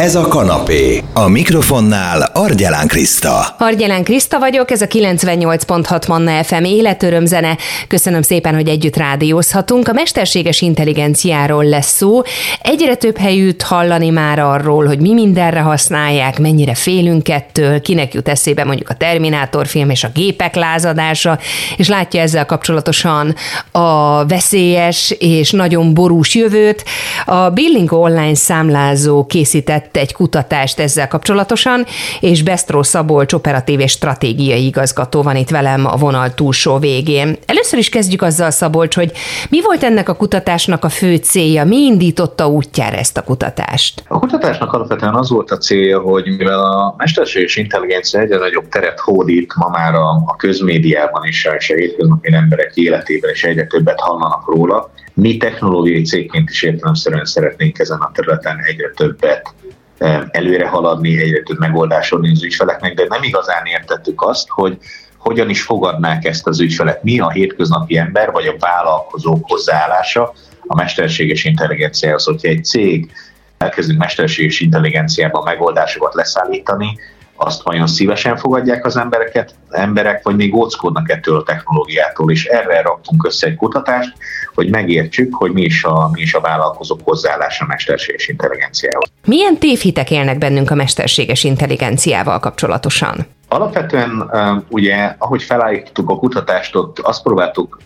Ez a kanapé. A mikrofonnál Argyelán Kriszta. Argyelán Kriszta vagyok, ez a 98.6 Manna FM életörömzene. Köszönöm szépen, hogy együtt rádiózhatunk. A mesterséges intelligenciáról lesz szó. Egyre több helyütt hallani már arról, hogy mi mindenre használják, mennyire félünk ettől, kinek jut eszébe mondjuk a Terminátor film és a gépek lázadása, és látja ezzel kapcsolatosan a veszélyes és nagyon borús jövőt. A Billing Online számlázó készített tett egy kutatást ezzel kapcsolatosan, és Besztró Szabolcs operatív és stratégiai igazgató van itt velem a vonal túlsó végén. Először is kezdjük azzal, Szabolcs, hogy mi volt ennek a kutatásnak a fő célja, mi indította útjára ezt a kutatást? A kutatásnak alapvetően az volt a célja, hogy mivel a mesterséges intelligencia egyre nagyobb teret hódít ma már a, a közmédiában is, és a hétköznapi emberek életében, és egyre többet hallanak róla, mi technológiai cégként is értelemszerűen szeretnénk ezen a területen egyre többet előre haladni, egyre több megoldáson az ügyfeleknek, de nem igazán értettük azt, hogy hogyan is fogadnák ezt az ügyfelet. Mi a hétköznapi ember, vagy a vállalkozók hozzáállása a mesterséges intelligenciához. Hogyha egy cég elkezdünk mesterséges intelligenciában megoldásokat leszállítani, azt vajon szívesen fogadják az embereket, emberek, vagy még óckodnak ettől a technológiától, és erre raktunk össze egy kutatást, hogy megértsük, hogy mi is a, mi is a vállalkozók hozzáállása a mesterséges intelligenciával. Milyen tévhitek élnek bennünk a mesterséges intelligenciával kapcsolatosan? Alapvetően ugye, ahogy felállítottuk a kutatást, ott azt próbáltuk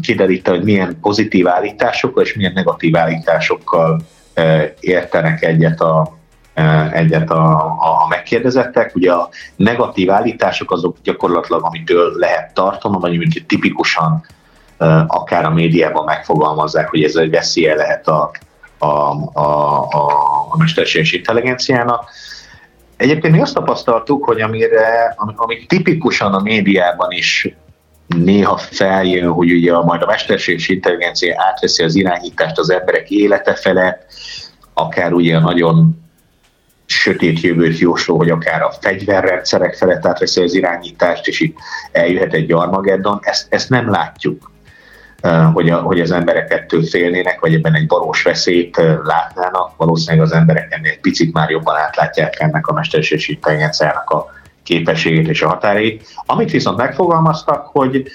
kideríteni, hogy milyen pozitív állításokkal és milyen negatív állításokkal értenek egyet a, egyet a, a, megkérdezettek. Ugye a negatív állítások azok gyakorlatilag, amitől lehet tartani, vagy amit tipikusan akár a médiában megfogalmazzák, hogy ez egy veszélye lehet a, a, a, a, a mesterséges intelligenciának. Egyébként mi azt tapasztaltuk, hogy amire, ami, ami tipikusan a médiában is néha feljön, hogy ugye majd a mesterséges intelligencia átveszi az irányítást az emberek élete felett, akár ugye nagyon sötét jövőt jósló, hogy akár a fegyverrendszerek felett átveszi az irányítást, és itt eljöhet egy Armageddon, ezt, ezt nem látjuk hogy, a, hogy az emberek ettől félnének, vagy ebben egy valós veszélyt látnának. Valószínűleg az emberek ennél egy picit már jobban átlátják ennek a mesterséges intelligenciának a képességét és a határait. Amit viszont megfogalmaztak, hogy,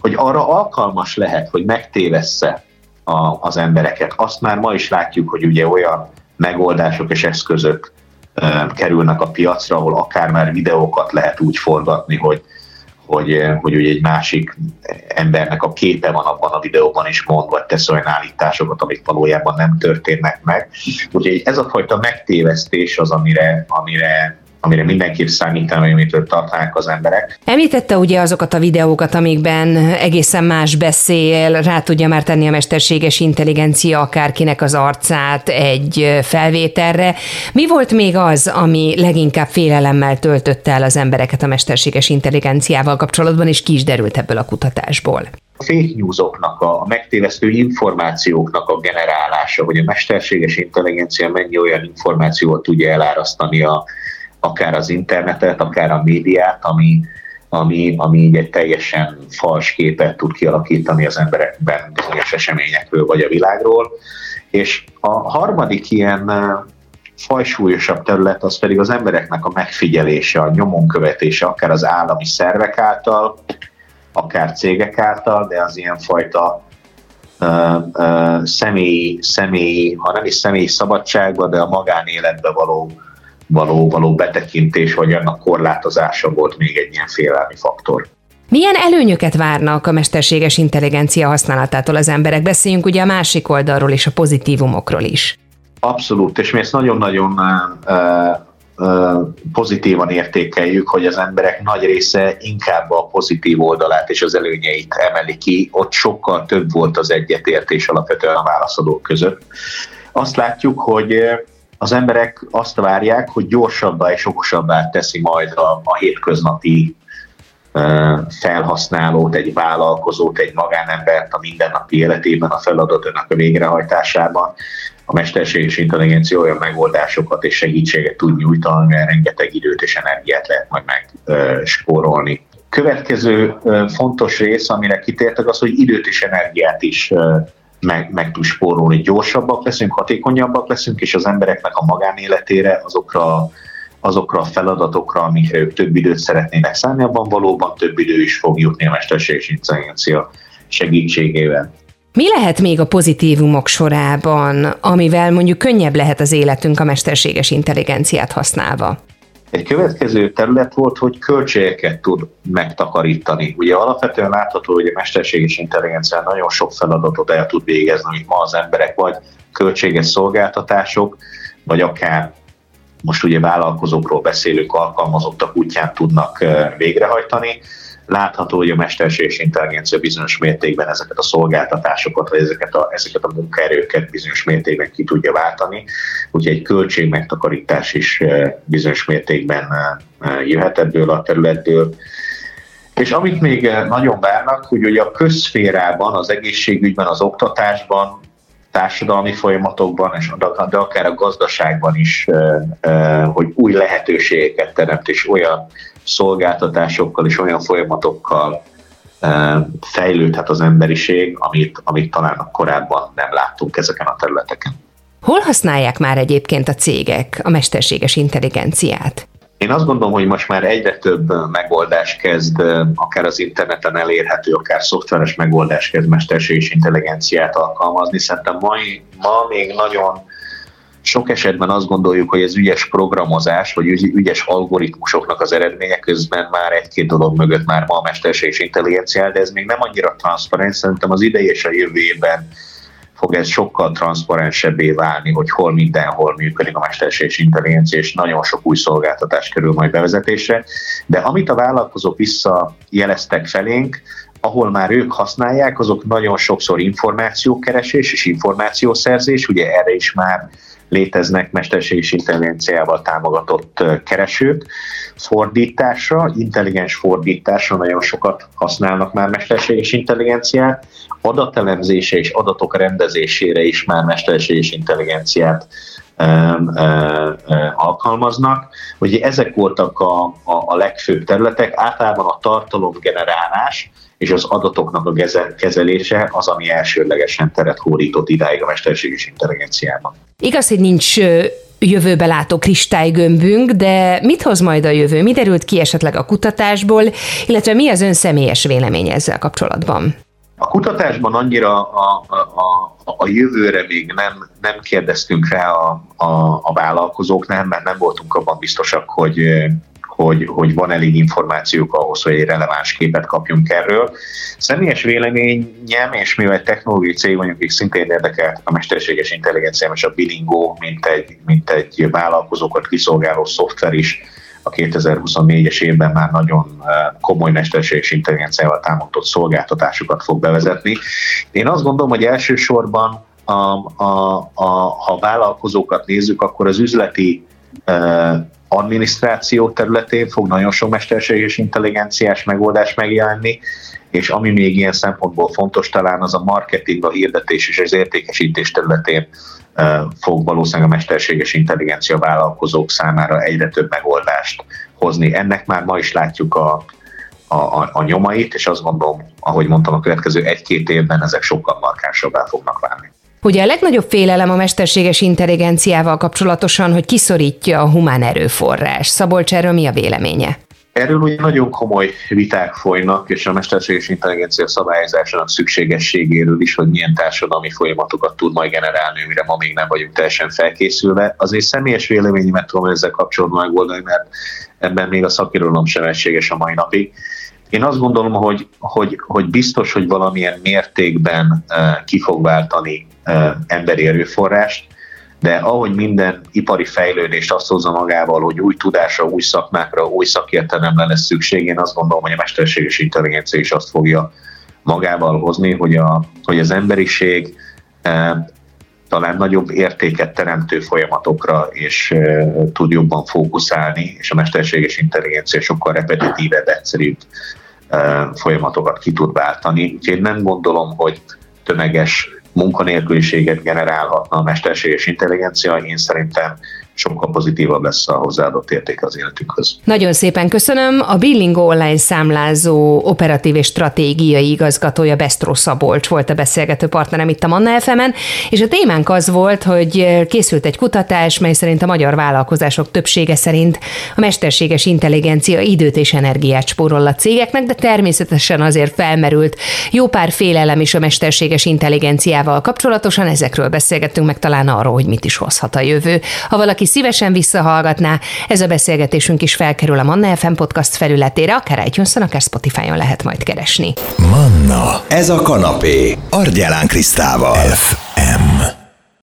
hogy arra alkalmas lehet, hogy megtévessze az embereket. Azt már ma is látjuk, hogy ugye olyan megoldások és eszközök kerülnek a piacra, ahol akár már videókat lehet úgy forgatni, hogy, hogy, hogy ugye egy másik embernek a képe van abban a videóban is mond, vagy tesz olyan állításokat, amik valójában nem történnek meg. Úgyhogy ez a fajta megtévesztés az, amire, amire amire mindenképp számítani, amitől tartanák az emberek. Említette ugye azokat a videókat, amikben egészen más beszél, rá tudja már tenni a mesterséges intelligencia akárkinek az arcát egy felvételre. Mi volt még az, ami leginkább félelemmel töltötte el az embereket a mesterséges intelligenciával kapcsolatban, és ki is derült ebből a kutatásból? a fake newsoknak, a megtévesztő információknak a generálása, hogy a mesterséges intelligencia mennyi olyan információt tudja elárasztani a akár az internetet, akár a médiát, ami, ami, ami így egy teljesen fals képet tud kialakítani az emberekben bizonyos eseményekről vagy a világról. És a harmadik ilyen fajsúlyosabb terület az pedig az embereknek a megfigyelése, a nyomon követése, akár az állami szervek által, akár cégek által, de az ilyenfajta uh, uh, személyi, személyi, ha nem is személyi szabadságba, de a magánéletbe való való, való betekintés vagy annak korlátozása volt még egy ilyen félelmi faktor. Milyen előnyöket várnak a mesterséges intelligencia használatától az emberek? Beszéljünk ugye a másik oldalról és a pozitívumokról is. Abszolút, és mi ezt nagyon-nagyon pozitívan értékeljük, hogy az emberek nagy része inkább a pozitív oldalát és az előnyeit emeli ki. Ott sokkal több volt az egyetértés alapvetően a válaszadók között. Azt látjuk, hogy az emberek azt várják, hogy gyorsabbá és okosabbá teszi majd a, a hétköznapi felhasználót, egy vállalkozót, egy magánembert a mindennapi életében, a feladatának a végrehajtásában. A mesterséges intelligencia olyan megoldásokat és segítséget tud nyújtani, mert rengeteg időt és energiát lehet majd megspórolni. Következő fontos rész, amire kitértek, az, hogy időt és energiát is meg, meg tud spórolni. Gyorsabbak leszünk, hatékonyabbak leszünk, és az embereknek a magánéletére, azokra, azokra a feladatokra, amikre ők több időt szeretnének szállni, abban valóban több idő is fog jutni a mesterséges intelligencia segítségével. Mi lehet még a pozitívumok sorában, amivel mondjuk könnyebb lehet az életünk a mesterséges intelligenciát használva? Egy következő terület volt, hogy költségeket tud megtakarítani. Ugye alapvetően látható, hogy a mesterséges intelligencia nagyon sok feladatot el tud végezni, amit ma az emberek vagy költséges szolgáltatások, vagy akár most ugye vállalkozókról beszélünk, alkalmazottak útján tudnak eh, végrehajtani látható, hogy a mesterséges intelligencia bizonyos mértékben ezeket a szolgáltatásokat, vagy ezeket a, ezeket a munkaerőket bizonyos mértékben ki tudja váltani, úgyhogy egy költségmegtakarítás is bizonyos mértékben jöhet ebből a területből. És amit még nagyon várnak, hogy ugye a közszférában, az egészségügyben, az oktatásban, társadalmi folyamatokban, és de akár a gazdaságban is, hogy új lehetőségeket teremt, és olyan szolgáltatásokkal és olyan folyamatokkal fejlődhet az emberiség, amit, amit talán korábban nem láttunk ezeken a területeken. Hol használják már egyébként a cégek a mesterséges intelligenciát? Én azt gondolom, hogy most már egyre több megoldás kezd, akár az interneten elérhető, akár szoftveres megoldás kezd mesterséges intelligenciát alkalmazni. Szerintem mai, ma még nagyon sok esetben azt gondoljuk, hogy ez ügyes programozás, vagy ügyes algoritmusoknak az eredménye közben már egy-két dolog mögött már ma a mesterséges intelligencia, de ez még nem annyira transzparens, szerintem az idei és a jövő évben fog ez sokkal transzparensebbé válni, hogy hol mindenhol működik a mesterséges intelligencia, és nagyon sok új szolgáltatás kerül majd bevezetésre. De amit a vállalkozók visszajeleztek felénk, ahol már ők használják, azok nagyon sokszor információkeresés és információszerzés, ugye erre is már léteznek mesterséges intelligenciával támogatott keresők. Fordításra, intelligens fordításra nagyon sokat használnak már mesterséges intelligenciát, adatelemzése és adatok rendezésére is már mesterséges intelligenciát alkalmaznak. Ugye ezek voltak a, a, a legfőbb területek, általában a tartalomgenerálás és az adatoknak a kezelése az, ami elsőlegesen teret hódított idáig a mesterséges intelligenciában. Igaz, hogy nincs jövőbe látó kristálygömbünk, de mit hoz majd a jövő? Mi derült ki esetleg a kutatásból, illetve mi az ön személyes véleménye ezzel kapcsolatban? A kutatásban annyira a, a, a, a jövőre még nem, nem kérdeztünk rá a, a, a vállalkozóknál, mert nem voltunk abban biztosak, hogy, hogy, hogy van elég információk ahhoz, hogy egy releváns képet kapjunk erről. Személyes véleményem, és mivel technológiai cég vagyunk, és szintén érdekelt a mesterséges intelligencia és a Bilingo, mint egy, mint egy vállalkozókat kiszolgáló szoftver is, a 2024-es évben már nagyon eh, komoly mesterséges intelligenciával támogatott szolgáltatásokat fog bevezetni. Én azt gondolom, hogy elsősorban a, a, a, ha vállalkozókat nézzük, akkor az üzleti eh, adminisztráció területén fog nagyon sok mesterséges intelligenciás megoldás megjelenni, és ami még ilyen szempontból fontos talán az a marketing, a hirdetés és az értékesítés területén fog valószínűleg a mesterséges intelligencia vállalkozók számára egyre több megoldást hozni. Ennek már ma is látjuk a, a, a nyomait, és azt gondolom, ahogy mondtam, a következő egy-két évben ezek sokkal markánsabbá fognak válni. Ugye a legnagyobb félelem a mesterséges intelligenciával kapcsolatosan, hogy kiszorítja a humán erőforrás. Szabolcs, erről mi a véleménye? Erről ugye nagyon komoly viták folynak, és a mesterséges intelligencia szabályozásának szükségességéről is, hogy milyen társadalmi folyamatokat tud majd generálni, mire ma még nem vagyunk teljesen felkészülve. Azért személyes véleményemet tudom ezzel kapcsolatban megoldani, mert ebben még a szakirodalom sem egységes a mai napig. Én azt gondolom, hogy, hogy, hogy biztos, hogy valamilyen mértékben eh, ki fog váltani emberi erőforrást, de ahogy minden ipari fejlődést azt hozza magával, hogy új tudásra, új szakmákra, új szakértelemre lesz szükség, én azt gondolom, hogy a mesterséges intelligencia is azt fogja magával hozni, hogy, a, hogy az emberiség talán nagyobb értéket teremtő folyamatokra és e, tud jobban fókuszálni, és a mesterséges intelligencia sokkal repetitívebb, egyszerűbb folyamatokat ki tud váltani. Úgyhogy én nem gondolom, hogy tömeges munkanélküliséget generálhatna a mesterséges intelligencia, én szerintem sokkal pozitívabb lesz a hozzáadott érték az életünkhöz. Nagyon szépen köszönöm. A Billingo online számlázó operatív és stratégiai igazgatója Bestro Szabolcs volt a beszélgető partnerem itt a Manna fm és a témánk az volt, hogy készült egy kutatás, mely szerint a magyar vállalkozások többsége szerint a mesterséges intelligencia időt és energiát spórol a cégeknek, de természetesen azért felmerült jó pár félelem is a mesterséges intelligenciával kapcsolatosan, ezekről beszélgettünk meg talán arról, hogy mit is hozhat a jövő. Ha valaki szívesen visszahallgatná, ez a beszélgetésünk is felkerül a Manna FM podcast felületére, akár itunes akár Spotify-on lehet majd keresni. Manna, ez a kanapé, Argyelán Krisztával. FM.